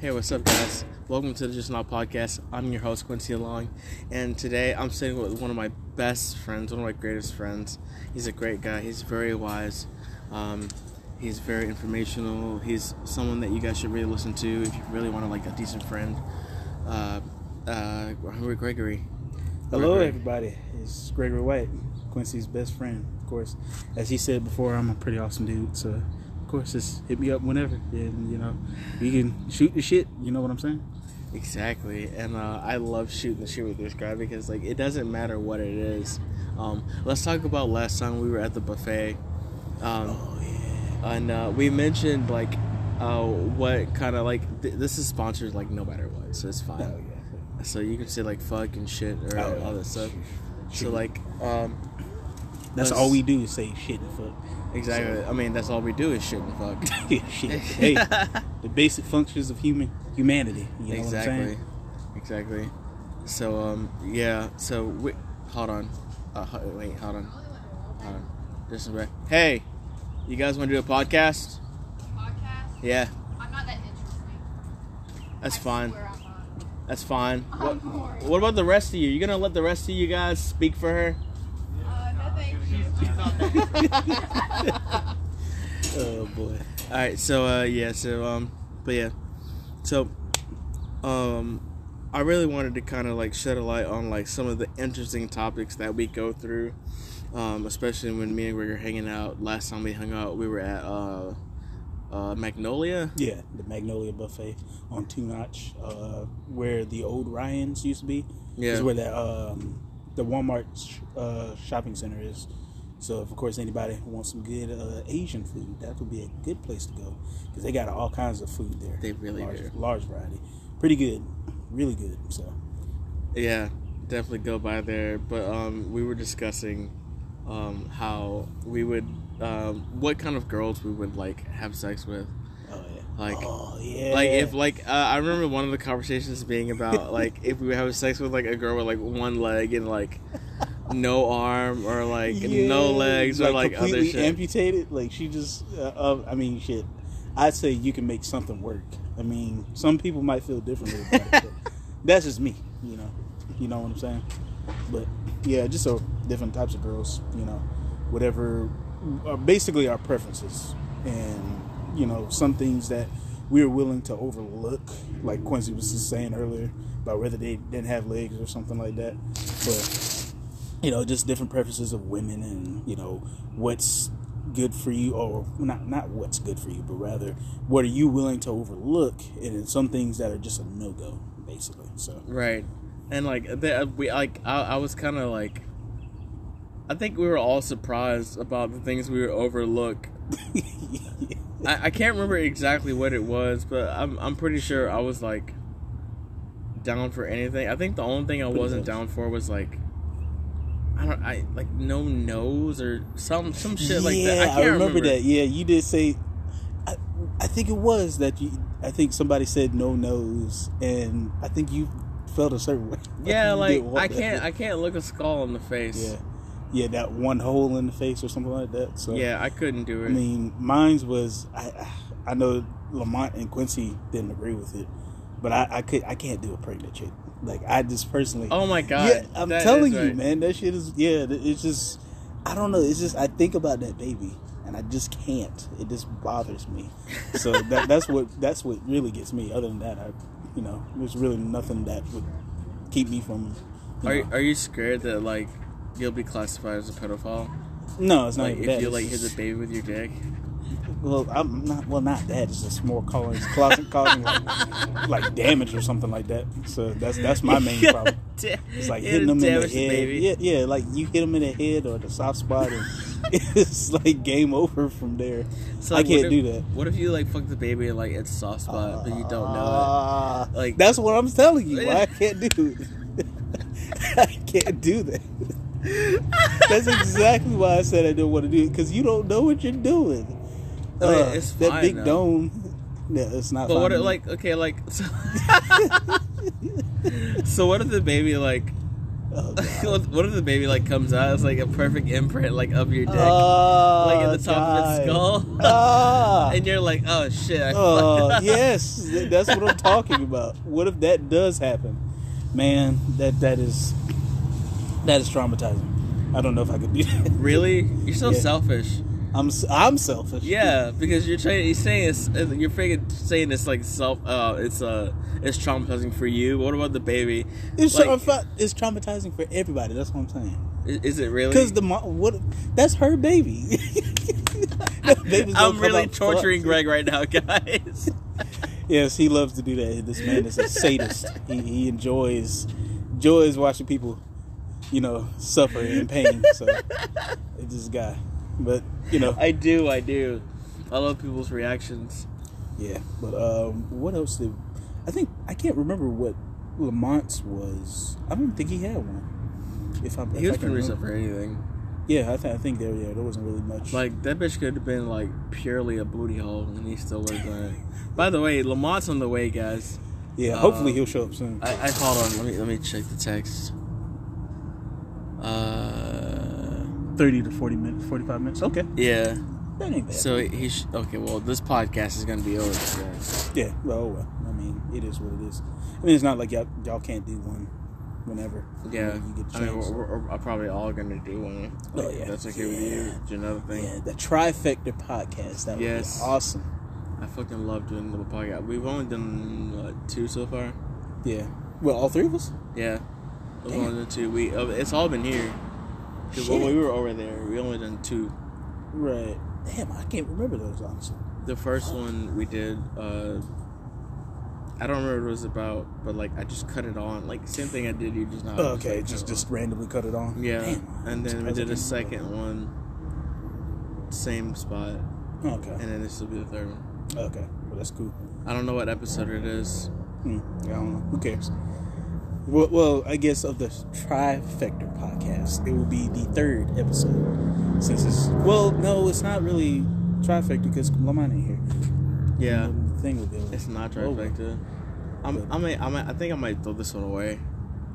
Hey, what's up, guys? Welcome to the Just Now Podcast. I'm your host, Quincy Long, and today I'm sitting with one of my best friends, one of my greatest friends. He's a great guy. He's very wise. Um, he's very informational. He's someone that you guys should really listen to if you really want to like a decent friend. Uh, uh, Gregory. Hello, everybody. It's Gregory White, Quincy's best friend. Of course, as he said before, I'm a pretty awesome dude. So, course, just hit me up whenever, and you know, you can shoot the shit. You know what I'm saying? Exactly, and uh, I love shooting the shit with this guy because like it doesn't matter what it is. Um, let's talk about last time we were at the buffet. Um, oh yeah. And uh, we mentioned like uh, what kind of like th- this is sponsored like no matter what, so it's fine. Oh, yeah. So you can say like fuck and shit or oh, all that stuff. So like, um, that's all we do is say shit and fuck. Exactly. So, I mean, that's all we do is shit and fuck. shit. Hey, the basic functions of human humanity. You know exactly. Exactly. So um yeah. So wait, hold on. Uh, wait, hold on. Hold on. Just a bit. Hey, you guys want to do a podcast? Podcast? Yeah. I'm not that interesting. That's I fine. That's fine. What, what about the rest of you? You gonna let the rest of you guys speak for her? Uh, no, thank you. Oh boy. All right. So uh, yeah. So um, but yeah. So um, I really wanted to kind of like shed a light on like some of the interesting topics that we go through, um, especially when me and Greg are hanging out. Last time we hung out, we were at uh, uh, Magnolia. Yeah, the Magnolia Buffet on Two Notch, uh, where the old Ryan's used to be. Yeah, is where that um, the Walmart uh, shopping center is. So, if, of course, anybody wants some good uh, Asian food, that would be a good place to go because they got all kinds of food there. They really large, do. Large variety, pretty good, really good. So, yeah, definitely go by there. But um, we were discussing um, how we would um, what kind of girls we would like have sex with. Oh yeah. Like, oh yeah. Like if like uh, I remember one of the conversations being about like if we would have sex with like a girl with like one leg and like no arm or like yeah, no legs like or like other shit. amputated. Like she just. Uh, uh, I mean, shit. I'd say you can make something work. I mean, some people might feel differently. About it, that's just me. You know. You know what I'm saying. But yeah, just so different types of girls. You know, whatever are basically our preferences and you know some things that we're willing to overlook like quincy was just saying earlier about whether they didn't have legs or something like that but you know just different preferences of women and you know what's good for you or not not what's good for you but rather what are you willing to overlook and some things that are just a no-go basically so right and like the, uh, we like I, I was kind of like I think we were all surprised about the things we were overlook. I, I can't remember exactly what it was, but I'm I'm pretty sure I was like down for anything. I think the only thing I wasn't down for was like I don't I like no nose or some some shit yeah, like that. I, I remember, remember, that. Yeah, you did say. I, I think it was that you. I think somebody said no nose, and I think you felt a certain way. Yeah, like I can't I can't look a skull in the face. Yeah yeah, that one hole in the face or something like that. So yeah, I couldn't do it. I mean, mine's was I. I know Lamont and Quincy didn't agree with it, but I, I could I can't do a pregnant chick. Like I just personally. Oh my god! Yeah, I'm telling you, right. man, that shit is yeah. It's just I don't know. It's just I think about that baby and I just can't. It just bothers me. So that, that's what that's what really gets me. Other than that, I you know, there's really nothing that would keep me from. are know. are you scared that like you'll be classified as a pedophile. No, it's not. Like if you like hit the baby with your dick. Well, I'm not. Well, not that. It's just more causing, causing, causing like, like, damage or something like that. So that's that's my main problem. It's like hitting them in the head. Yeah, yeah. Like you hit them in the head or the soft spot, and it's like game over from there. So like, I can't if, do that. What if you like fuck the baby and like it's soft spot, uh, but you don't know it? Ah, like that's what I'm telling you. Why I can't do. It. I can't do that. That's exactly why I said I don't want to do it because you don't know what you're doing. Oh, uh, it's that big though. dome. Yeah, it's not. But what? like okay, like so, so what if the baby like Oh, what if the baby like comes out? It's like a perfect imprint like of your dick, Oh, like at the top of God. its skull, Ah. and you're like, oh shit. Oh, yes, that's what I'm talking about. What if that does happen? Man, that that is that is traumatizing. I don't know if I could do that. Really? You're so Yeah. selfish. I'm I'm selfish. Yeah, because you're trying. You're saying it's. You're freaking saying it's like self. Uh, it's uh, it's traumatizing for you. What about the baby? It's, Like, traumat- it's traumatizing for everybody. That's what I'm saying. is, is it really? Because the mom, what? That's her baby. The baby's gonna I'm really torturing. Greg right now, guys. Yes, he loves to do that. This man is a sadist. he, he enjoys enjoys watching people, you know, suffer in pain. So it's this guy. But you know, I do. I do. I love people's reactions. yeah. But um, what else did? I think I can't remember what Lamont's was. I don't think he had one. If I'm, He if was pretty remember. for anything. Yeah, I, th- I think there. Yeah, there wasn't really much. Like that bitch could have been like purely a booty hole, and he still have done it. By the way, Lamont's on the way, guys. yeah, hopefully um, he'll show up soon. I, I hold on. Let me let me check the text. Uh, Thirty to forty minutes, forty-five minutes. Okay, yeah. that ain't bad. So he sh- okay. Well, this podcast is gonna be over. Yeah, well, well, I mean, it is what it is. I mean, it's not like y'all, y'all can't do one whenever. Yeah, you get I mean, we're, we're, we're probably all gonna do one. Oh, Like, yeah. that's okay with you. Do another thing. yeah, the trifecta podcast. That would Yes. be awesome. I fucking love doing the podcast. We've only done what, two so far. Yeah. Well, all three of us. Yeah, we've Damn. only done two. We uh, it's all been here. 'Cause when we were over there, we only done two. Right. Damn, I can't remember those honestly. The first one we did, uh, I don't remember what it was about, but like I just cut it on, like same thing I did. You just not okay, like, just just randomly cut it on. yeah, Damn, and then we did a second one, same spot. Okay. and then this will be the third one. Okay. Well, that's cool. I don't know what episode it is. Hmm. I don't know. Who cares? Well, well, I guess of the trifecta podcast, it will be the third episode. Since it's well, no, it's not really trifecta because Lamont ain't here. Yeah, um, The thing with it. it's not Oh, trifecta. I'm, I might, I might, I think I might throw this one away.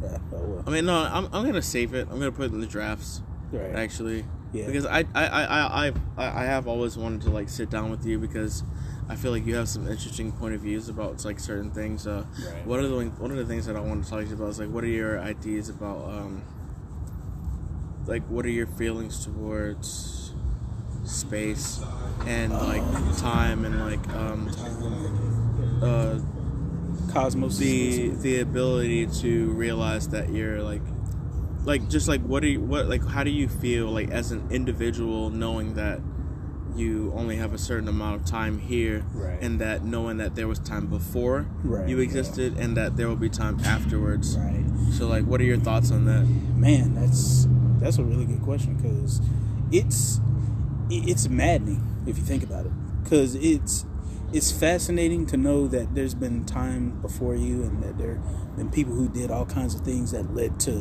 Yeah. Oh well. I mean, no, I'm, I'm gonna save it. I'm gonna put it in the drafts. Right. actually. Yeah. Because I, I, I, I, I, I have always wanted to like sit down with you because I feel like you have some interesting point of views about like certain things. Uh, Right. One of the one of the things that I want to talk to you about is like what are your ideas about um, like what are your feelings towards space and like time and like um, uh, Cosmos. the the ability to realize that you're like like just like what do you what like how do you feel like as an individual knowing that you only have a certain amount of time here Right. and that knowing that there was time before Right, you yeah. existed and that there will be time afterwards Right. so like what are your thoughts on that Man, that's that's a really good question because it's it's maddening if you think about it. Because it's it's fascinating to know that there's been time before you and that there have been people who did all kinds of things that led to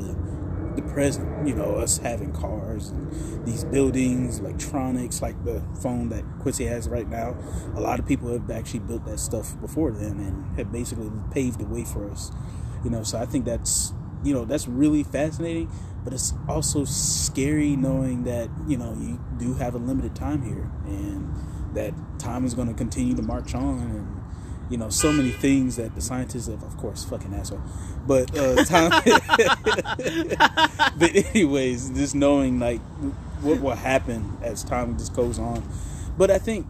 the present. You know, us having cars and these buildings, electronics, like the phone that Quincy has right now. A lot of people have actually built that stuff before them and have basically paved the way for us. You know, so I think that's you know that's really fascinating but it's also scary knowing that you know you do have a limited time here and that time is going to continue to march on and you know so many things that the scientists have of course fucking asshole. But uh time but anyways just knowing like what will happen as time just goes on. But i think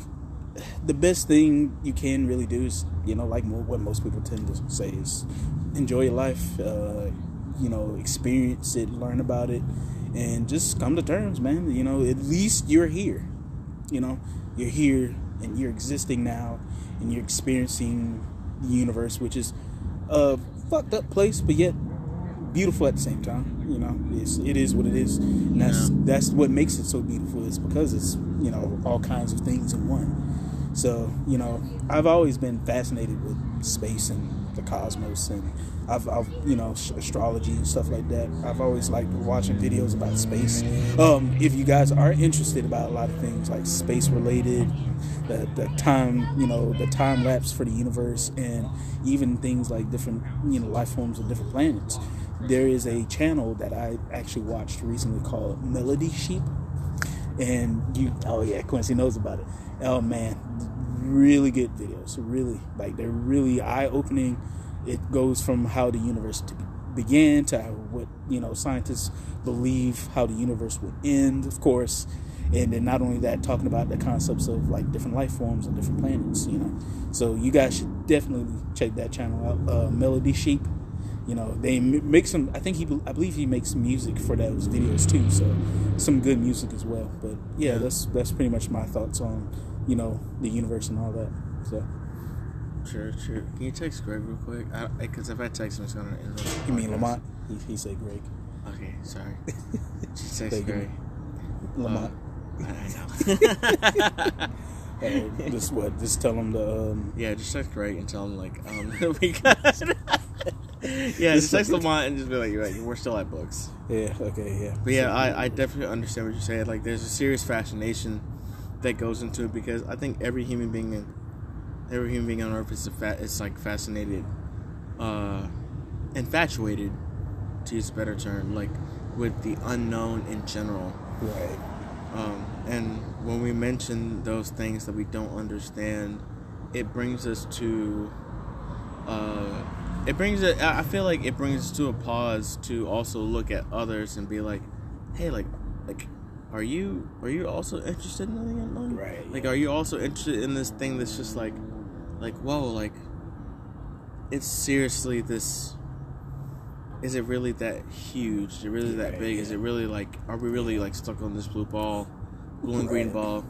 the best thing you can really do is you know like what most people tend to say is enjoy your life uh you know experience it learn about it and just come to terms man. You know at least you're here. You know you're here and you're existing now and you're experiencing the universe which is a fucked up place but yet beautiful at the same time you know? It's, it is what it is. And that's Yeah. that's what makes it so beautiful is because it's you know all kinds of things in one. So you know i've always been fascinated with space and the cosmos and I've, I've you know astrology and stuff like that. I've always liked watching videos about space. Um, if you guys are interested about a lot of things like space related the, the time you know the time lapse for the universe and even things like different you know life forms of different planets there is a channel that I actually watched recently called Melody Sheep, and you oh yeah Quincy knows about it. Oh man, really good videos. Really like they're really eye opening. It goes from how the universe to began to what you know scientists believe how the universe would end, of course, and then not only that, talking about the concepts of like different life forms and different planets. You know, so you guys should definitely check that channel out. Uh, Melody Sheep. You know, they make some. I think he, I believe he makes music for those videos too. So some good music as well. But yeah, that's that's pretty much my thoughts on you know the universe and all that. So Sure, sure. Can you text Greg real quick? Because if I text him, it's gonna interrupt. the you mean. Lamont? He, he said Greg. Okay, sorry. Just text. Greg. Lamont. Uh, I, know. Uh, just what? Just tell him the. Um, yeah, just text Greg and tell him like um we got. yeah, just text Lamont and just be like, you're right, we're still at books. yeah. Okay. Yeah. But yeah, I, I definitely understand what you're saying. Like, there's a serious fascination that goes into it because I think every human being, in, every human being on Earth is a fa- is like fascinated, uh, infatuated, to use a better term, like with the unknown in general. Right. Um, and when we mention those things that we don't understand, it brings us to, uh, it brings it. I feel like it brings us to a pause to also look at others and be like, hey, like, like, are you are you also interested in? Right, Like, are you also interested in this thing that's just like, like, whoa, like, it's seriously this. Is it really that huge? Is it really that Right, big? Is it really like? Are we really like stuck on this blue ball, blue and green ball?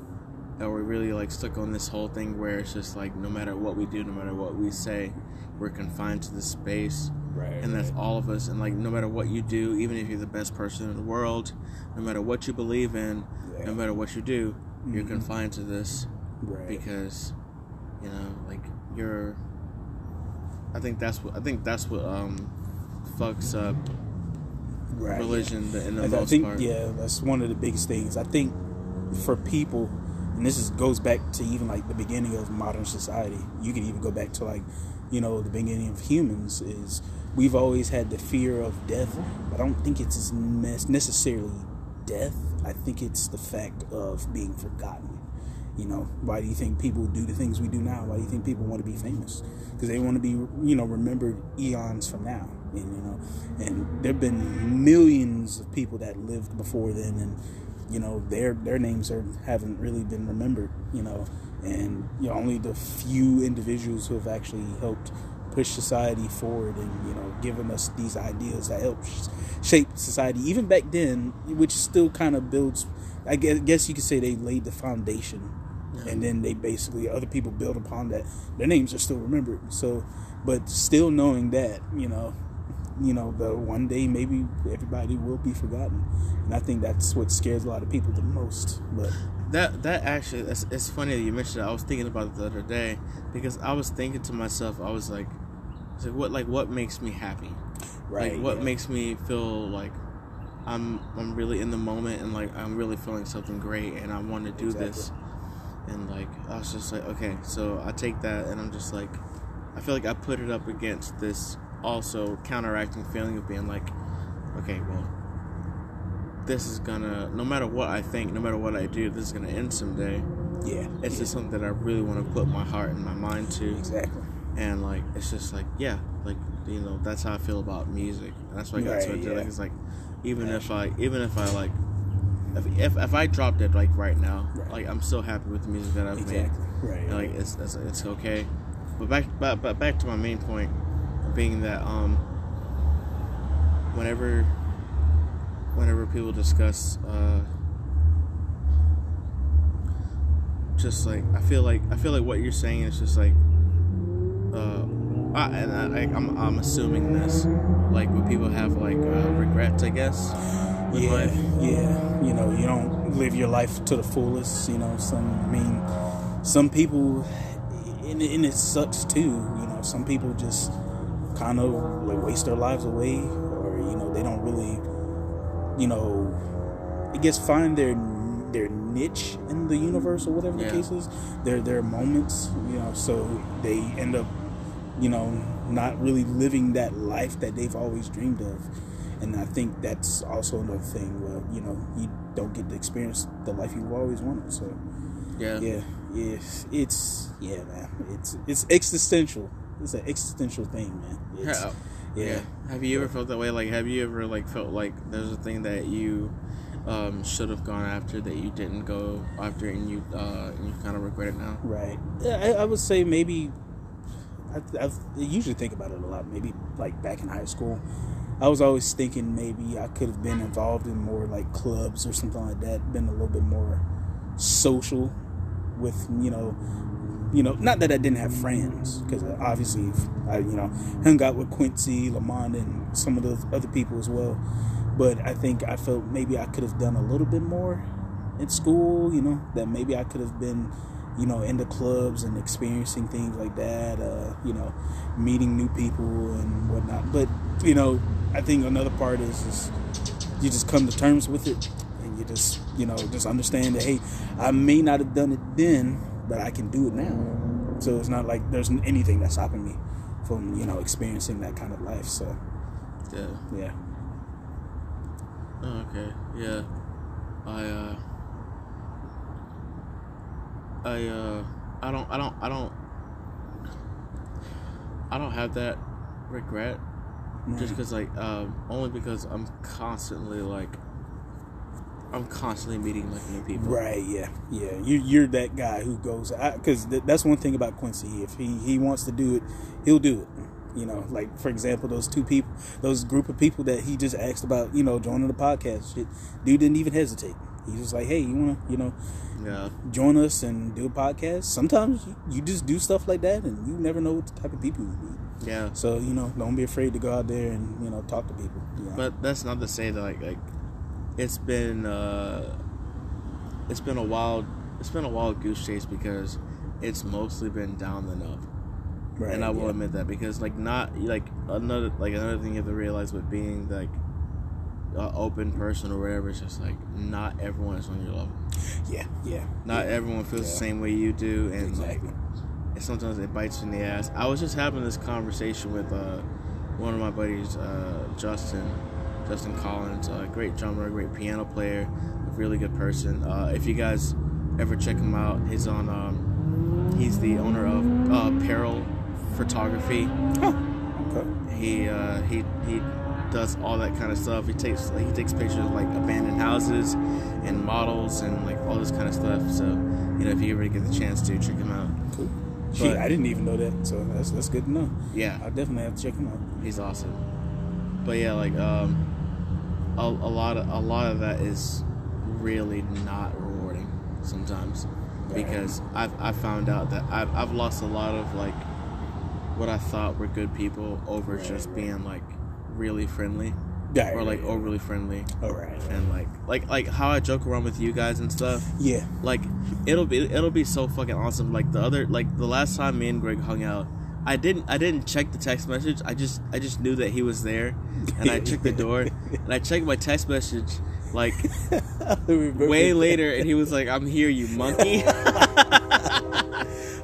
Are we really like stuck on this whole thing where it's just like no matter what we do, no matter what we say, we're confined to this space, Right. and that's all of us. And like no matter what you do, even if you're the best person in the world, no matter what you believe in, Yeah. no matter what you do, you're Mhm. confined to this Right. because you know like you're i think that's what i think that's what um fucks up right. religion the- in the I, I most think part yeah, that's one of the biggest things. I think for people, and this is goes back to even like the beginning of modern society. You could even go back to like, you know, the beginning of humans. Is we've always had the fear of death, but I don't think it's necessarily death. I think it's the fact of being forgotten. You know, why do you think people do the things we do now? Why do you think people want to be famous? Because they want to be, you know, remembered eons from now. And you know, and there've been millions of people that lived before then, and you know, their their names are haven't really been remembered. You know, and you know, only the few individuals who have actually helped push society forward and you know given us these ideas that help sh- shape society even back then which still kind of builds i guess, guess you could say they laid the foundation. And then they basically other people build upon that. Their names are still remembered. So but still knowing that you know you know the one day maybe everybody will be forgotten. And i think that's what scares a lot of people the most but that that actually it's, it's funny that you mentioned that. I was thinking about it the other day because i was thinking to myself i was like it's like what like what makes me happy. Right like what yeah. makes me feel like i'm i'm really in the moment and like i'm really feeling something great and i want to do this. And like i was just like okay so i take that and i'm just like i feel like i put it up against this also counteracting feeling of being like okay well this is gonna no matter what i think no matter what i do this is gonna end someday. Yeah. It's yeah, just something that i really want to put my heart and my mind to. Exactly and like it's just like yeah like you know that's how i feel about music. And that's why i got Right, so into it yeah. like it's like even if i even if i like if, if, if i dropped it like right now Right. like i'm so happy with the music that i've exactly. Made right and, like it's, it's it's okay. But back but, but back to my main point being that um whenever whenever people discuss uh just like I feel like I feel like what you're saying is just like uh I, and I, I, I'm I'm assuming this like when people have like uh, regrets I guess yeah, life yeah. You know, you don't live your life to the fullest. You know, some. I mean, some people, and, and it sucks too. You know, some people just kind of like waste their lives away, or you know, they don't really, you know, I guess find their their niche in the universe or whatever the case is. Their their moments. You know, so they end up you know, not really living that life that they've always dreamed of. And I think that's also another thing where, you know, you don't get to experience the life you've always wanted. So, Yeah. yeah, it's, it's yeah, man. It's it's existential. It's an existential thing, man. It's, Yeah. yeah. Yeah. Have you ever felt that way? Like, have you ever like felt like there's a thing that you um, should have gone after that you didn't go after, and you uh, and you kind of regret it now? Right. Yeah, I, I would say maybe. I, I've, usually think about it a lot. Maybe like back in high school, I was always thinking maybe I could have been involved in more like clubs or something like that. Been a little bit more social with you know, you know. Not that I didn't have friends because uh, obviously I you know hung out with Quincy, Lamont, and some of the other people as well. But I think I felt maybe I could have done a little bit more in school. You know that maybe I could have been you know, in the clubs and experiencing things like that, uh, you know, meeting new people and whatnot. But, you know, I think another part is, is you just come to terms with it and you just, you know, just understand that, hey, I may not have done it then, but I can do it now. So it's not like there's anything that's stopping me from, you know, experiencing that kind of life. So, Yeah. yeah. Oh, okay. Yeah. I uh I uh I don't I don't I don't I don't have that regret just because like um only because I'm constantly like I'm constantly meeting like new people. Right. Yeah. Yeah. You you're that guy who goes because th- that's one thing about Quincy. If he he wants to do it, he'll do it. You know, like for example, those two people, those group of people that he just asked about, you know, joining the podcast. Shit, dude didn't even hesitate. He just like, "Hey, you wanna, you know, Yeah. join us and do a podcast?" Sometimes you, you just do stuff like that, and you never know what the type of people you meet. Yeah. So you know, don't be afraid to go out there and you know talk to people. You know? But that's not to say that like like it's been uh it's been a wild it's been a wild goose chase because it's mostly been down and up. right, and I will yeah. admit that because like not like another like another thing you have to realize with being like an open person or whatever it's just like not everyone is on your level. yeah, yeah, Not yeah. everyone feels the same way you do, and exactly. like and sometimes it bites you in the ass. I was just having this conversation with uh, one of my buddies, uh, Justin, Justin Collins, a great drummer, great piano player, a really good person. Uh, if you guys ever check him out, he's on. Um, he's the owner of uh, Peril Photography. Huh. Okay. He uh, he he does all that kind of stuff. He takes he takes pictures of like abandoned houses and models and like all this kind of stuff. So you know, if you ever get the chance to check him out, Cool. But- I didn't even know that, so that's that's good to know. yeah, I definitely have to check him out. he's awesome. But yeah, like um, a, a lot of a lot of that is really not rewarding sometimes because I've I found out that I've I've lost a lot of like what I thought were good people over Right, just being like really friendly Yeah, or like overly friendly All right. and like like like how I joke around with you guys and stuff. Yeah. Like it'll be it'll be so fucking awesome. Like the other like the last time me and Greg hung out, I didn't I didn't check the text message. I just I just knew that he was there, and I checked the door and I checked my text message like way later, and he was like, "I'm here, you monkey,"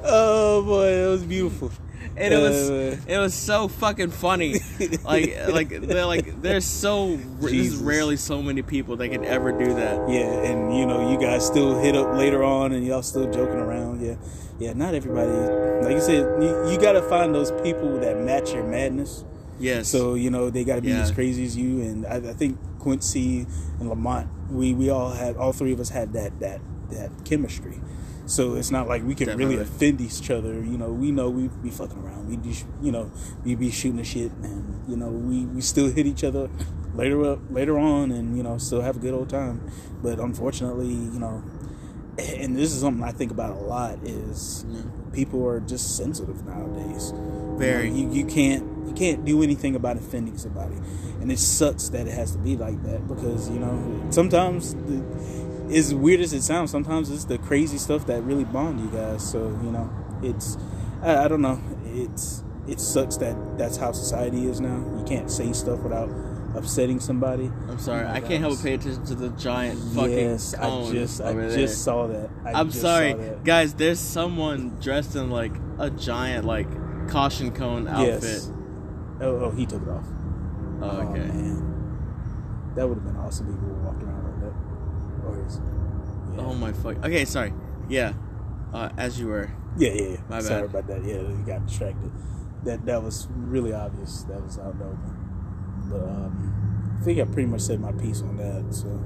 oh boy, that was beautiful. and it was Uh, it was so fucking funny. Like like they're like there's so there's rarely so many people that can ever do that. yeah, and you know, you guys still hit up later on, and y'all still joking around. Yeah, yeah. Not everybody, like you said, you, you got to find those people that match your madness. Yes. So you know they got to be Yeah. as crazy as you, and I, I think Quincy and Lamont, we we all had all three of us had that that that chemistry. So it's not like we can really offend each other. You know, we know we be fucking around. We do, you know, we be shooting the shit, and you know, we we still hit each other later up later on, and you know, still have a good old time. But unfortunately, you know, and this is something I think about a lot is Yeah. people are just sensitive nowadays. Very. You, know, you you can't you can't do anything about offending somebody, and it sucks that it has to be like that because you know sometimes the, as weird as it sounds, sometimes it's the crazy stuff that really bond you guys. So you know, it's I, I don't know. It's it sucks that that's how society is now. You can't say stuff without upsetting somebody. I'm sorry, Oh I can't help but pay attention to the giant fucking yes, I just I over just saw that. I I'm just sorry, that. guys. There's someone dressed in like a giant like caution cone outfit. Yes. Oh, oh, he took it off. Oh, oh okay. man, that would have been awesome if we were walking around like Yeah. Oh my fuck. Okay, sorry. Yeah. Uh, as you were. Yeah, yeah, yeah. My Sorry bad. about that. Yeah, we got distracted. That that was really obvious. That was out there. But um, I think I pretty much said my piece on that. So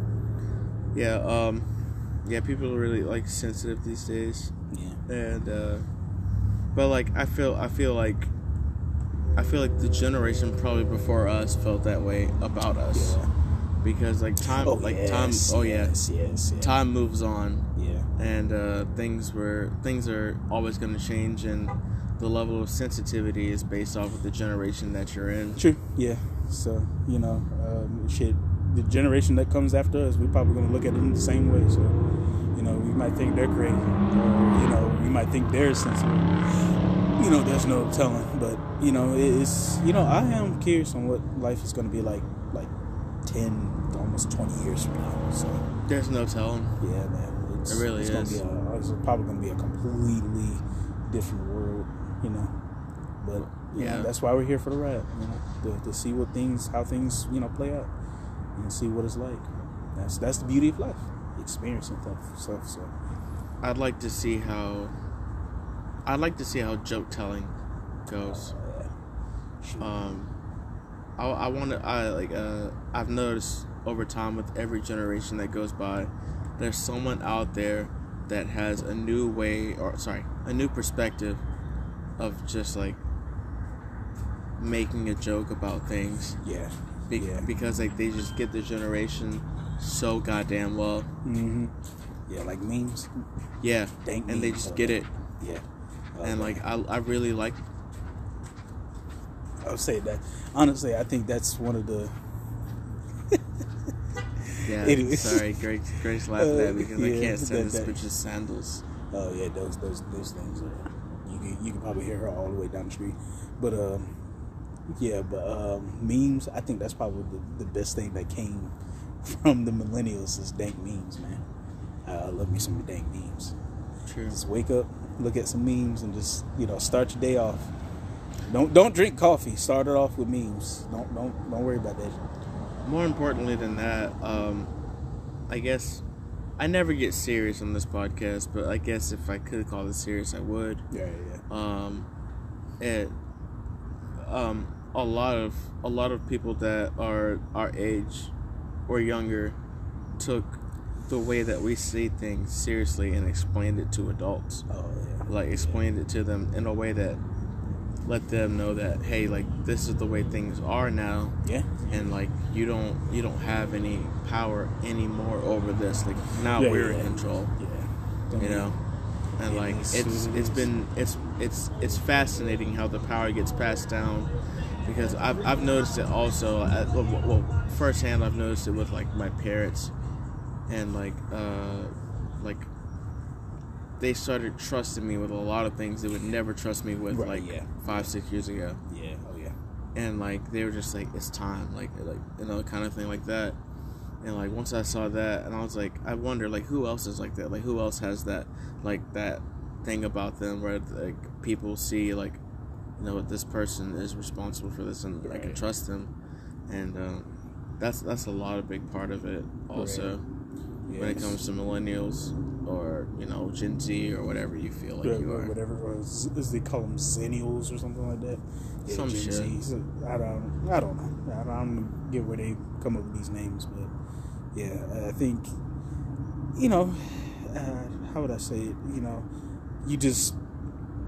Yeah. Um. Yeah. People are really like sensitive these days, yeah, and uh, but like I feel I feel like I feel like the generation probably before us felt that way about us yeah. Because like time Oh, like yes, time oh yeah yes, yes, time moves on Yeah, and uh, things were things are always going to change and the level of sensitivity is based off of the generation that you're in true. Yeah. So you know, um, shit. The generation that comes after us, we're probably gonna look at it in the same way. So you know, we might think they're crazy, or you know, we might think they're sensitive. You know, there's no telling. But you know, it's you know, I am curious on what life is gonna be like, like ten, almost twenty years from now. So. there's no telling Yeah, man. It's, It really it's Gonna is. be a, it's probably going to be a completely different world, you know. But you Yeah. know, that's why we're here for the ride, you know, to, to see what things, how things, you know, play out, and see what it's like. That's that's the beauty of life, experiencing stuff. stuff so i'd like to see how i'd like to see how joke telling goes uh, um i, I want to i like uh i've noticed over time with every generation that goes by there's someone out there that has a new way or sorry a new perspective of just like making a joke about things. Yeah, be- yeah, because like they just get the generation so goddamn well. Hmm yeah, like memes. yeah. Dank and they just get it. Yeah, and like I, I really like I'll say that honestly, I think that's one of the yeah Anyway. sorry Grace Grace laughing Uh, at me because I can't send this bitch's sandals Oh yeah, those those those things are you can you can probably hear her all the way down the street. But um yeah, but um memes, I think that's probably the, the best thing that came from the millennials is dank memes, man. I love me some dank memes. true Just wake up, look at some memes and just, you know, start your day off. Don't don't drink coffee. Start it off with memes. Don't don't don't worry about that. more importantly than that um I guess I never get serious on this podcast but I guess if I could call it serious I would Yeah, yeah, um, it, um, a lot of a lot of people that are our age or younger took the way that we see things seriously and explained it to adults. Oh yeah. Like explained it to them in a way that let them know that hey, like this is the way things are now, Yeah. and like you don't you don't have any power anymore over this. Like now Yeah, we're yeah, in control. Yeah. you know? And like is it's it's been it's it's it's fascinating how the power gets passed down. Because I've, I've noticed it also at, well, well firsthand I've noticed it with like my parents. And like uh like they started trusting me with a lot of things they would never trust me with Right, like yeah. five six years ago Yeah. Oh yeah. and like they were just like it's time like like you know kind of thing like that and like once i saw that and i was like i wonder like who else is like that like who else has that like that thing about them where like people see like you know this person is responsible for this and i can trust them and um, that's that's a lot of big part of it also when it comes to millennials or you know gen z or whatever you feel like Yeah, you are whatever, or is, is they call them zennials or something like that. Yeah, Some Gen shit. Zs. I don't, I don't know. I don't get where they come up with these names, but yeah, I think you know, uh, how would I say it? You know, you just,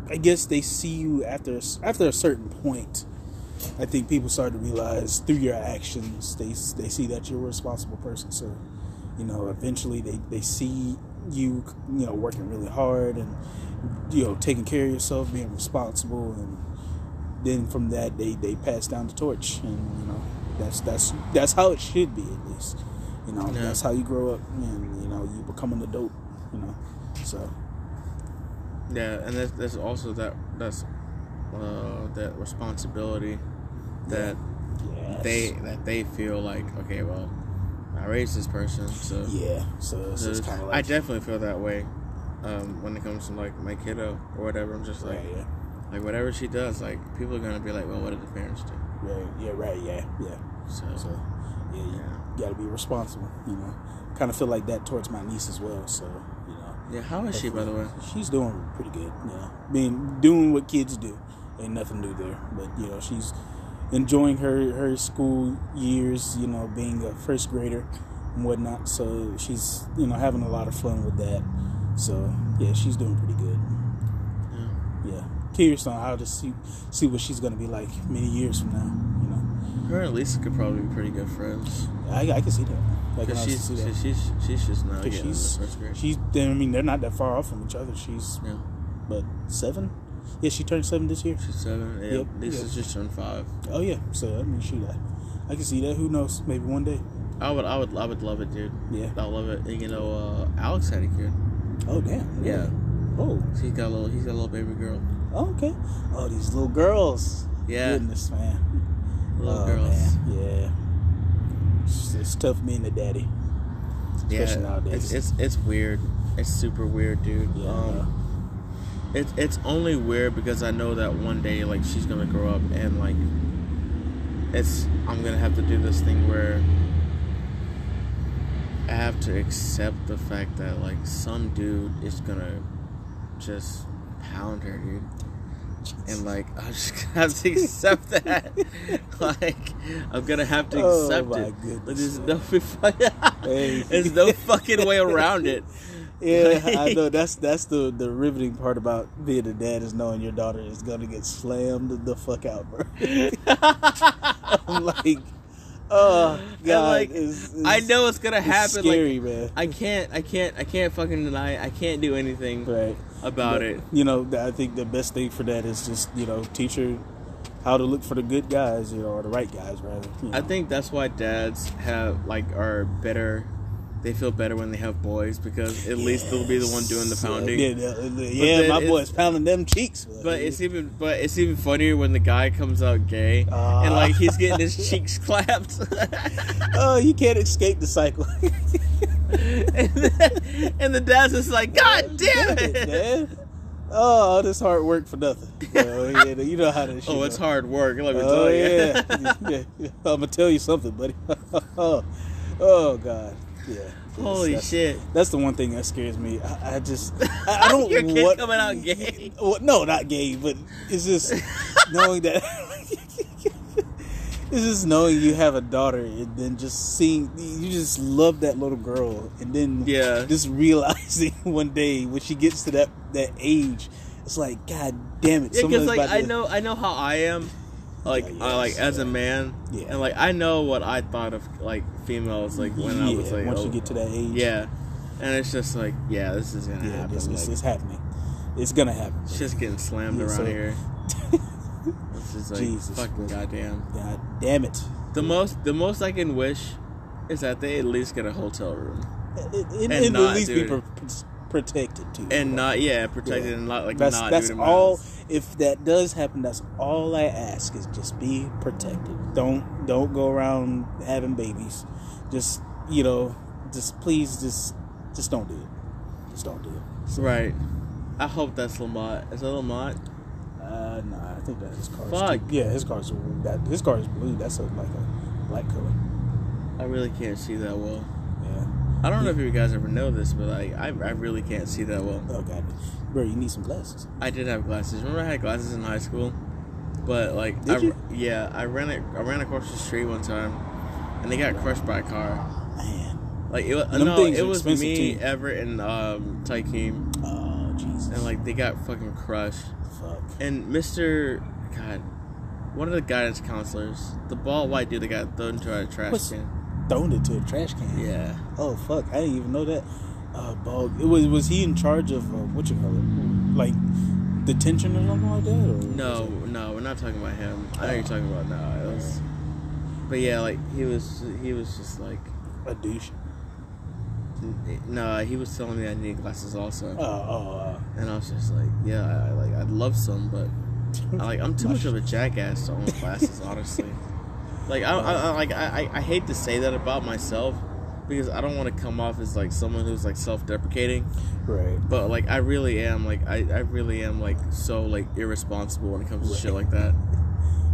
I guess they see you after after a certain point. I think people start to realize through your actions, they they see that you're a responsible person. So, you know, eventually they they see you, you know, working really hard and you know taking care of yourself, being responsible, and then from that they they pass down the torch, and you know that's that's that's how it should be at least. You know, Yeah. that's how you grow up, and you know you become an adult. You know, so Yeah, and there's, there's also that that's uh, that responsibility that yes. they that they feel like okay, well, I raised this person, so, yeah. So it's so kind of like I definitely feel that way um, when it comes to like my kiddo or whatever. I'm just like right, yeah. like whatever she does, like people are gonna be like, well, what did the parents do? Right. Yeah. Right. Yeah. Yeah. So, So, yeah, you Yeah. got to be responsible. You know, kind of feel like that towards my niece as well. So, you know, yeah. How is she, by the way? she's doing pretty good. You know, being doing what kids do, ain't nothing new there. But you know, she's enjoying her her school years. You know, being a first grader and whatnot. So she's you know having a lot of fun with that. So yeah, she's doing pretty good. Yeah. Yeah, curious on how to see see what she's gonna be like many years from now. You know, Her and Lisa could probably be pretty good friends. I, I can see that. I can Because she's, see that. she's she's she's just not. she's first grade. she's I mean they're not that far off from each other. She's yeah, but seven. Yeah, she turned seven this year. she's seven. Yeah, Yep, Lisa's yep. just turned five. Oh yeah, so I mean shoot, I, I can see that. Who knows? Maybe one day. I would I would I would love it, dude. Yeah. I love it. And, you know, uh, Alex had a kid. Oh damn. Yeah. Oh. He's got a little. He's got a little baby girl. oh, okay. Oh, these little girls. Yeah. Goodness, man. Little oh, girls. Man. Yeah. It's, it's tough being a daddy. Yeah. Nowadays. It's, it's it's weird. It's super weird, dude. Yeah. Um, it's it's only weird because I know that one day like she's gonna grow up and like it's I'm gonna have to do this thing where I have to accept the fact that like some dude is gonna just pound her, dude. And like I'm just gonna have to accept that. like I'm gonna have to Oh, accept my it. Like, there's no there's no fucking way around it. Yeah, I know. That's that's the the riveting part about being a dad is knowing your daughter is gonna get slammed the fuck out, bro. I'm like, oh god, like, it's, it's, I know it's gonna it's happen. Scary, like man. I can't, I can't, I can't fucking deny. It. I can't do anything right about But, it. You know, I think the best thing for that is just you know teach her how to look for the good guys, you know, or the right guys rather. you I think that's why dads have like are better. They feel better when they have boys because at least they'll be the one doing the pounding. Yeah, yeah, yeah, my boy's pounding them cheeks. But it's even, but it's even funnier when the guy comes out gay Ah. and like he's getting his cheeks clapped, oh, you can't escape the cycle. and, the, and the dad's just like, God damn it! man. Oh, all this hard work for nothing. Oh, yeah, you know how this Oh, it's hard work. Let me Oh tell you. yeah. yeah. I'm gonna tell you something, buddy. oh, oh god. Yeah. Holy that's, shit! That's the one thing that scares me. I, I just I, I don't Your kid what coming out gay. Well, no, not gay, but it's just knowing that. It's just knowing you have a daughter and then just seeing you just love that little girl and then Yeah. just realizing one day when she gets to that that age, it's like God damn it! Yeah, because somebody's like I know, I know how I am. Like, Yeah, I, like yes, as a man, Yeah. and like I know what I thought of like females, like when I was like, once oh, you get to that age, yeah, and it's just like, yeah, this is gonna yeah, happen. it's, it's, like, it's happening. It's gonna happen. it's just getting slammed Yeah, around so- here. This is like Jesus fucking goddamn. God damn it! The most, the most I can wish is that they at least get a hotel room And, and, And and not at least do be it. Protected too. and not, yeah, protected Yeah. and not like that's not that's all. If that does happen, that's all I ask is just be protected. Don't don't go around having babies. Just you know, just please, just just don't do it. Just don't do it. So, Right. I hope that's Lamont. Is that Lamont? Uh, nah, I think that his car. Fuck. Yeah, his car's that. His car is blue. That's a, like a black color. I really can't see that well. I don't know if you guys ever know this, but like I, I really can't see that well. Oh god, bro, you need some glasses. I did have glasses. Remember I had glasses in high school, but like Did I, you? yeah, I ran it. I ran across the street one time, and they got crushed by a car. Man. Like it was Them no, it was me, too. Everett, and um, Tykeem, Oh Jesus. and like they got fucking crushed. fuck. And Mister, God, one of the guidance counselors, the bald white dude that got thrown into a trash What's- can. Thrown it to a trash can. Yeah, Oh fuck! I didn't even know that. Uh, bog. It was was he in charge of uh, what you call it, like detention or something like that? Or no, no, we're not talking about him. I know you're talking about no. It was, but yeah, like he was, he was just like. a douche? No, he was telling me I needed glasses also, Oh, oh, and I was just like, yeah, I, I like I'd love some, but I, like I'm too much of a jackass to own glasses, honestly. Like I, I, like I, I- hate to say that about myself, because I don't want to come off as like someone who's like self-deprecating, Right. but like I really am like I, I really am like so like irresponsible when it comes to Right. shit like that.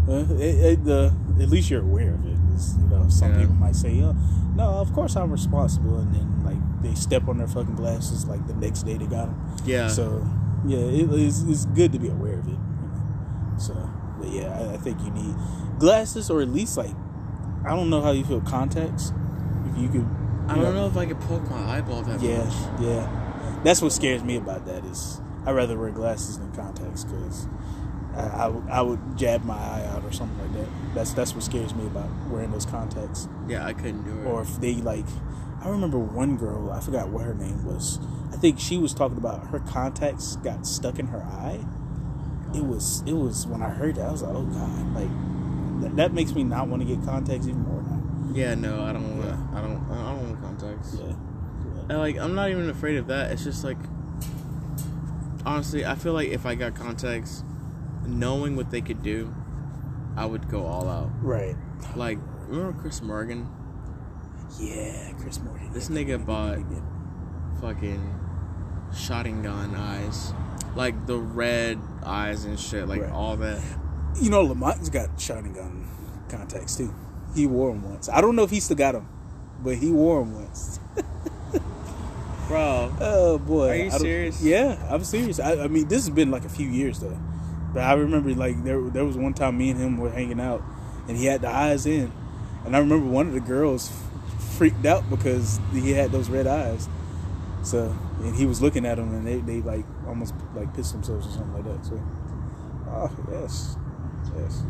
Uh, it, it, the at least you're aware of it. It's, you know, some Yeah. people might say, "Oh, no, of course I'm responsible," and then like they step on their fucking glasses like the next day they got them. Yeah. So yeah, it, it's, it's good to be aware of it. You know? So, but yeah, I, I think you need glasses or at least like I don't know how you feel contacts. If you could, I don't know if I could poke my eyeball that Yeah, much. yeah. That's what scares me about that is I'd rather wear glasses than contacts because I, I, would- I would jab my eye out or something like that. That's that's what scares me about wearing those contacts. Yeah, I couldn't do it. Or if they like, I remember one girl I forgot what her name was. I think she was talking about her contacts got stuck in her eye. It was it was when I heard that I was like, oh god, like that, that makes me not want to get contacts even more now. yeah, no, I don't want. Yeah. to I don't. I don't want contacts. Yeah. And like, I'm not even afraid of that. It's just like, honestly, I feel like if I got contacts, knowing what they could do, I would go all out. Right. Like, remember Chris Morgan? Yeah, Chris Morgan. This nigga bought fucking Sharingan eyes, like the red eyes and shit, like Right. all that. You know, Lamont's got Sharingan contacts too. He wore them once. I don't know if he still got them, but he wore them once. Bro, Oh boy, Are you serious? Yeah, I'm serious. I, I mean, this has been like a few years though, but I remember like there there was one time me and him were hanging out, and he had the eyes in, and I remember one of the girls freaked out because he had those red eyes. So and he was looking at them, and they, they like almost like pissed themselves or something like that. So, oh yes, yes,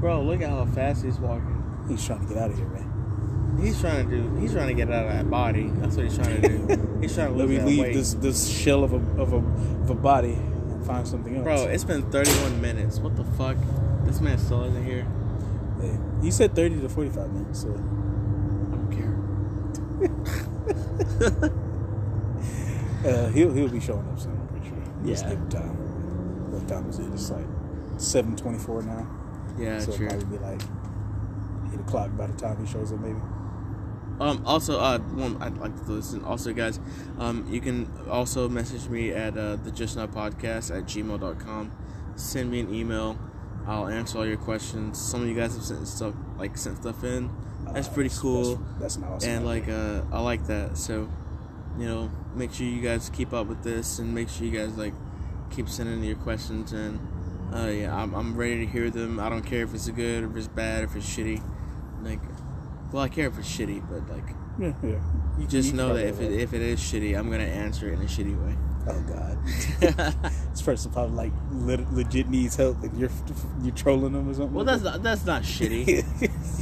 bro, look at how fast he's walking. he's trying to get out of here, man. He's trying to do. He's trying to get out of that body. That's what he's trying to do. He's trying to Let me leave weight. this this shell of a of a of a body and find something else. Bro, it's been 31 minutes. What the fuck? This man still isn't here. Yeah. He said 30 to 45 minutes, so. I don't care. Uh, he'll, he'll be showing up soon, I'm pretty sure. Just Yeah. give him time. What time is it? It's like 7.24 now. Yeah, so true. it'll probably be like 8 o'clock by the time he shows up, maybe. Um, also, uh, one I'd like to listen. Also, guys, um, you can also message me at uh, the Just Now Podcast at gmail.com. Send me an email. I'll answer all your questions. Some of you guys have sent stuff like sent stuff in. That's Uh, pretty cool. That's, that's an awesome and like uh, I like that. So, you know, make sure you guys keep up with this, and make sure you guys like keep sending your questions. And uh, yeah, I'm I'm ready to hear them. I don't care if it's good, or if it's bad, if it's shitty. Like, well, I care if it's shitty, but like, Yeah, yeah. You- just you know that if it if it is shitty, I'm gonna answer it in a shitty way. Oh, God. this person probably, like, legit needs help, and you're, you're trolling them or something. well, like that's not that's not shitty.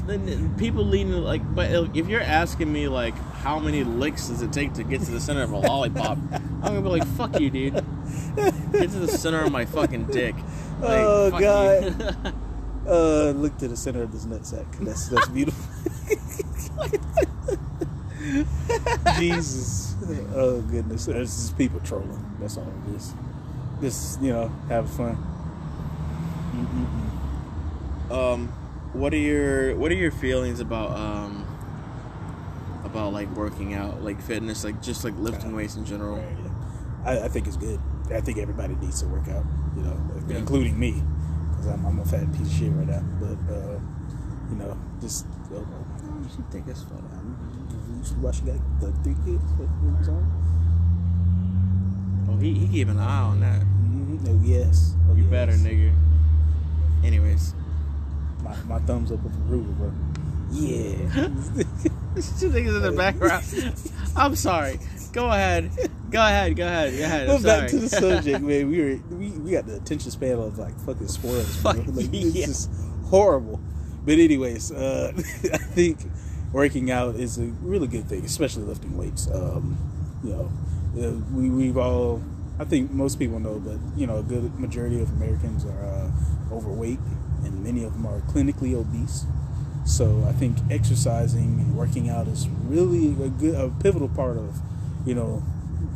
Then people leading like, but if you're asking me like, how many licks does it take to get to the center of a lollipop? I'm gonna be like, fuck you, dude. Get to the center of my fucking dick. Like, Oh, God. you. Uh, look to the center of this nutsack. That's that's beautiful. Jesus. Oh goodness. This is people trolling. That's all it is. Just you know, have fun. Mm-mm-mm. um, what are your what are your feelings about um about like working out, like fitness, like just like lifting weights in general? Right, yeah. I, I think it's good. I think everybody needs to work out. You know, Yeah. including me, because I'm, I'm a fat piece of shit right now. But uh, you know, just my gosh, You think it's fun? Should watch got the three kids. What, what was on? Oh, he he keep an eye on that. Mm-hmm. Oh yes. Oh, You yes. better, nigga. Anyways, My, my thumbs up of approval, bro. Yeah. Two niggas in the background. I'm sorry. Go ahead. Go ahead. Go ahead. Go ahead. I'm back to the subject, man. We were we, we got the attention span of like fucking squirrels. bro. Fuck Like, it's yeah. just horrible. But anyways, uh, I think working out is a really good thing, especially lifting weights. Um, you know, uh, we we've all. I think most people know, but you know, a good majority of Americans are uh, overweight, and many of them are clinically obese. So I think exercising and working out is really a good, a pivotal part of, you know,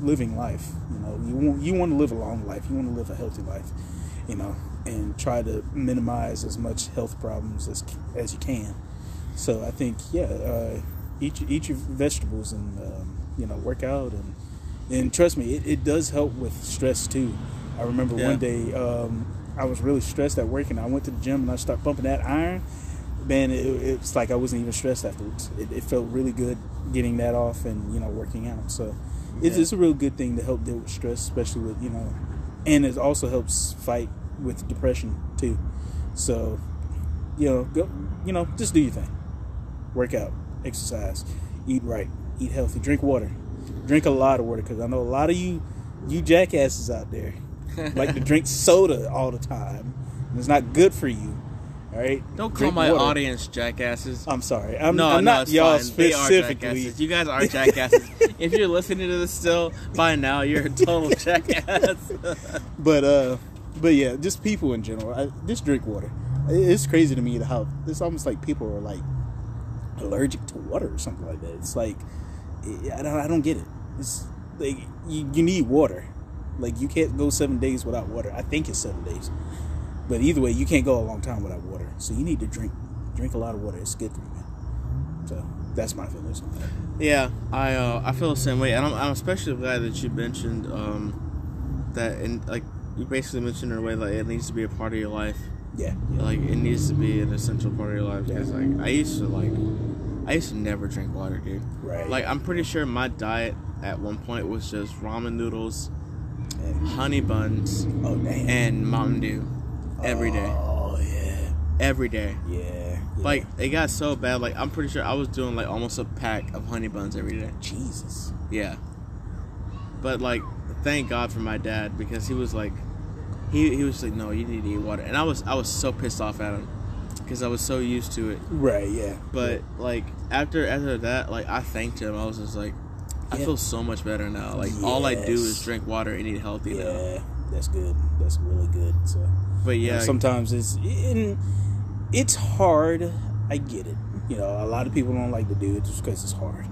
living life. You know, you want you want to live a long life. You want to live a healthy life. You know, and try to minimize as much health problems as as you can. So I think yeah, uh, eat your- eat your vegetables and um, you know work out and and trust me, it, it does help with stress too. I remember Yeah. one day um, I was really stressed at work and I went to the gym and I started pumping that iron. Man, it, it's like I wasn't even stressed afterwards. It, it felt really good getting that off and you know working out. So it's, Yeah. it's a real good thing to help deal with stress, especially with you know, and it also helps fight with depression too. So you know, go, you know, just do your thing. Work out, exercise, eat right, eat healthy, drink water, drink a lot of water because I know a lot of you, you jackasses out there, like to drink soda all the time. And it's not good for you. All right. Don't call Drink my water. audience jackasses. I'm sorry. I'm, no, I'm no, not y'all fine. Specifically. You guys are jackasses. if you're listening to this still, by now you're a total jackass. But uh, but yeah, just people in general. I, just drink water. It- It's crazy to me how it's almost like people are like allergic to water or something like that. It's like I don't I don't get it. It's like you, you need water. Like you can't go seven days without water. I think it's seven days. But either way, you can't go a long time without water. So you need to drink drink a lot of water. It's good for you, man. So that's my feelings on that. yeah, I uh, I feel the same way, and I'm, I'm especially glad that you mentioned um, that, and like you basically mentioned in a way like it needs to be a part of your life. Yeah. Like it needs to be an essential part of your life because Yeah. like I used to like I used to never drink water, dude. Right. Like I'm pretty sure my diet at one point was just ramen noodles, Yeah. honey buns, Oh and Mountain Dew every day. Oh yeah. Every day. Yeah. yeah. Like it got so bad. Like I'm pretty sure I was doing like almost a pack of honey buns every day. Jesus. Yeah. But like, thank God for my dad because he was like, he he was like, no, you need to eat water, and I was I was so pissed off at him because I was so used to it. Right. Yeah. But like after after that, like I thanked him. I was just like, I Yeah. feel so much better now. Like all I do is drink water and eat healthy now. Yeah, that's good. That's really good. So, But you know, yeah, sometimes it's and it's hard. I get it. You know, a lot of people don't like to do it just because it's hard.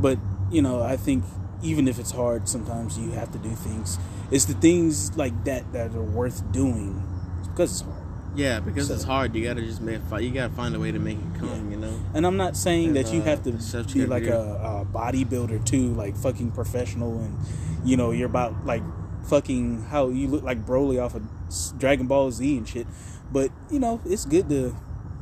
But you know, I think even if it's hard, sometimes you have to do things. It's the things like that that are worth doing because it's hard. yeah, because So- it's hard. You gotta just make you gotta find a way to make it come. Yeah. You know. And I'm not saying And, that you uh, have to be like a, a bodybuilder too, like fucking professional, and you know you're about like fucking how you look like Broly off of Dragon Ball Z and shit. But you know it's good to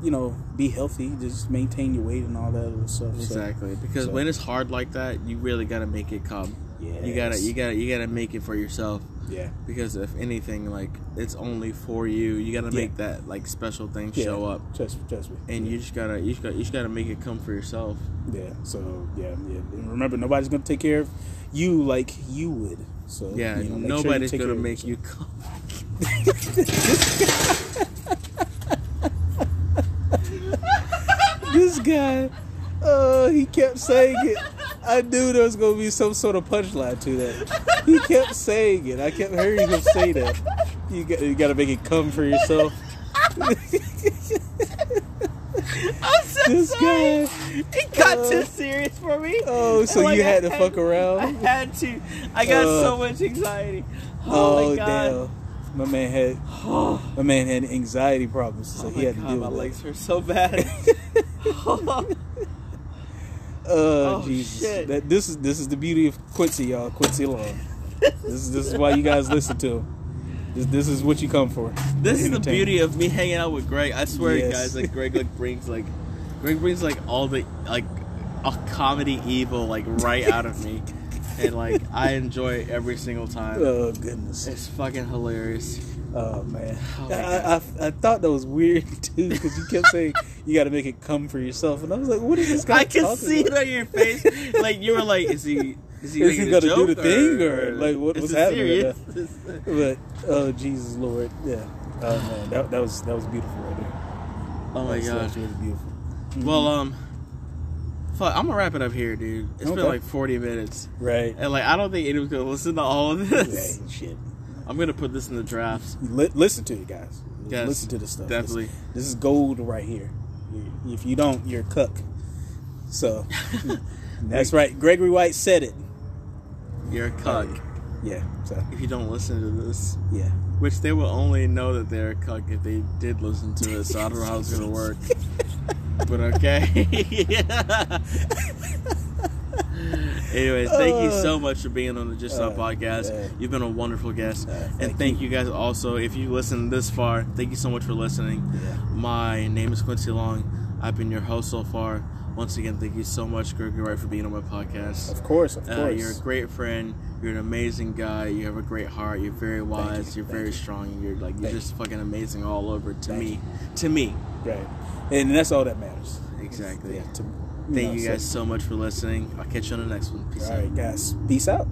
you know be healthy, just maintain your weight and all that other stuff. So, Exactly, because so- when it's hard like that, you really gotta make it come. Yeah, You gotta, you gotta, you gotta make it for yourself. yeah, Because if anything, like it's only for you. You gotta Yeah. make that like special thing yeah. show up, Trust, me, trust me. and yeah. you just gotta, you just gotta, you just gotta make it come for yourself. yeah. So yeah, yeah. And remember, nobody's gonna take care of you like you would. So Yeah, you know, make sure nobody's gonna make you come. this guy, uh, he kept saying it. I knew there was gonna be some sort of punchline to that. He kept saying it. I kept hearing him say that. You got, you got to make it come for yourself. I'm so This sorry. guy. It got uh, too serious for me. Oh, so Like, you I had to fuck around? I had to. I got Uh, so much anxiety. Oh, Oh, my god. damn. My man had my man had anxiety problems, so oh he my had to god, deal my with legs that. hurt so bad. Oh, Oh, Jesus! shit. That this is this is the beauty of Quincy, y'all. Quincy Long. this is this is why you guys listen to him. This, this is what you come for. This is the beauty of me hanging out with Greg. I swear, Yes. guys, like Greg like brings like Greg brings like all the like a comedy evil like right out of me, and like I enjoy it every single time. Oh goodness. It's fucking hilarious. Oh man, Oh, I, I, I thought that was weird too because you kept saying you got to make it come for yourself, and I was like, what is this guy I can see it on your face. Like you were like, is he? Is he, Is he gonna do the thing, or, like, what- what's happening right? But oh Jesus Lord, yeah. Oh man, that, that was that was beautiful right there. oh my That was- was beautiful. Mhm. Well, um, fuck, I'm gonna wrap it up here, dude. It's Okay. been like 40 minutes, right. and like I don't think anyone's gonna listen to all of this. Shit. I'm gonna put this in the drafts. Li- listen to it, guys. Yes, listen to this stuff. definitely. This, this is gold right here. If you don't, you're a cuck. So that's right. Gregory White said it. You're a cuck Yeah. So if you don't listen to this. yeah. Which they will only know that they're a cuck if they did listen to it. So I don't know how it's gonna work. But okay. Anyways, thank you so much for being on the Just Stop Uh, podcast. You've been a wonderful guest, Uh, and thank you. guys also. If you listen this far, thank you so much for listening. Yeah. My name is Quincy Long. I've been your host so far. Once again, thank you so much, Gregory Wright, for being on my podcast. Of course, of Uh, course. you're a great friend. You're an amazing guy. You have a great heart. You're very wise. you, are very you. strong. You're like you're Thank just fucking amazing all over. To Thank me, you. to me, Right. And that's all that matters. exactly. Yeah, to, Thank know, you guys so much for listening. I'll catch you on the next one. Peace All out. right, guys. Peace out.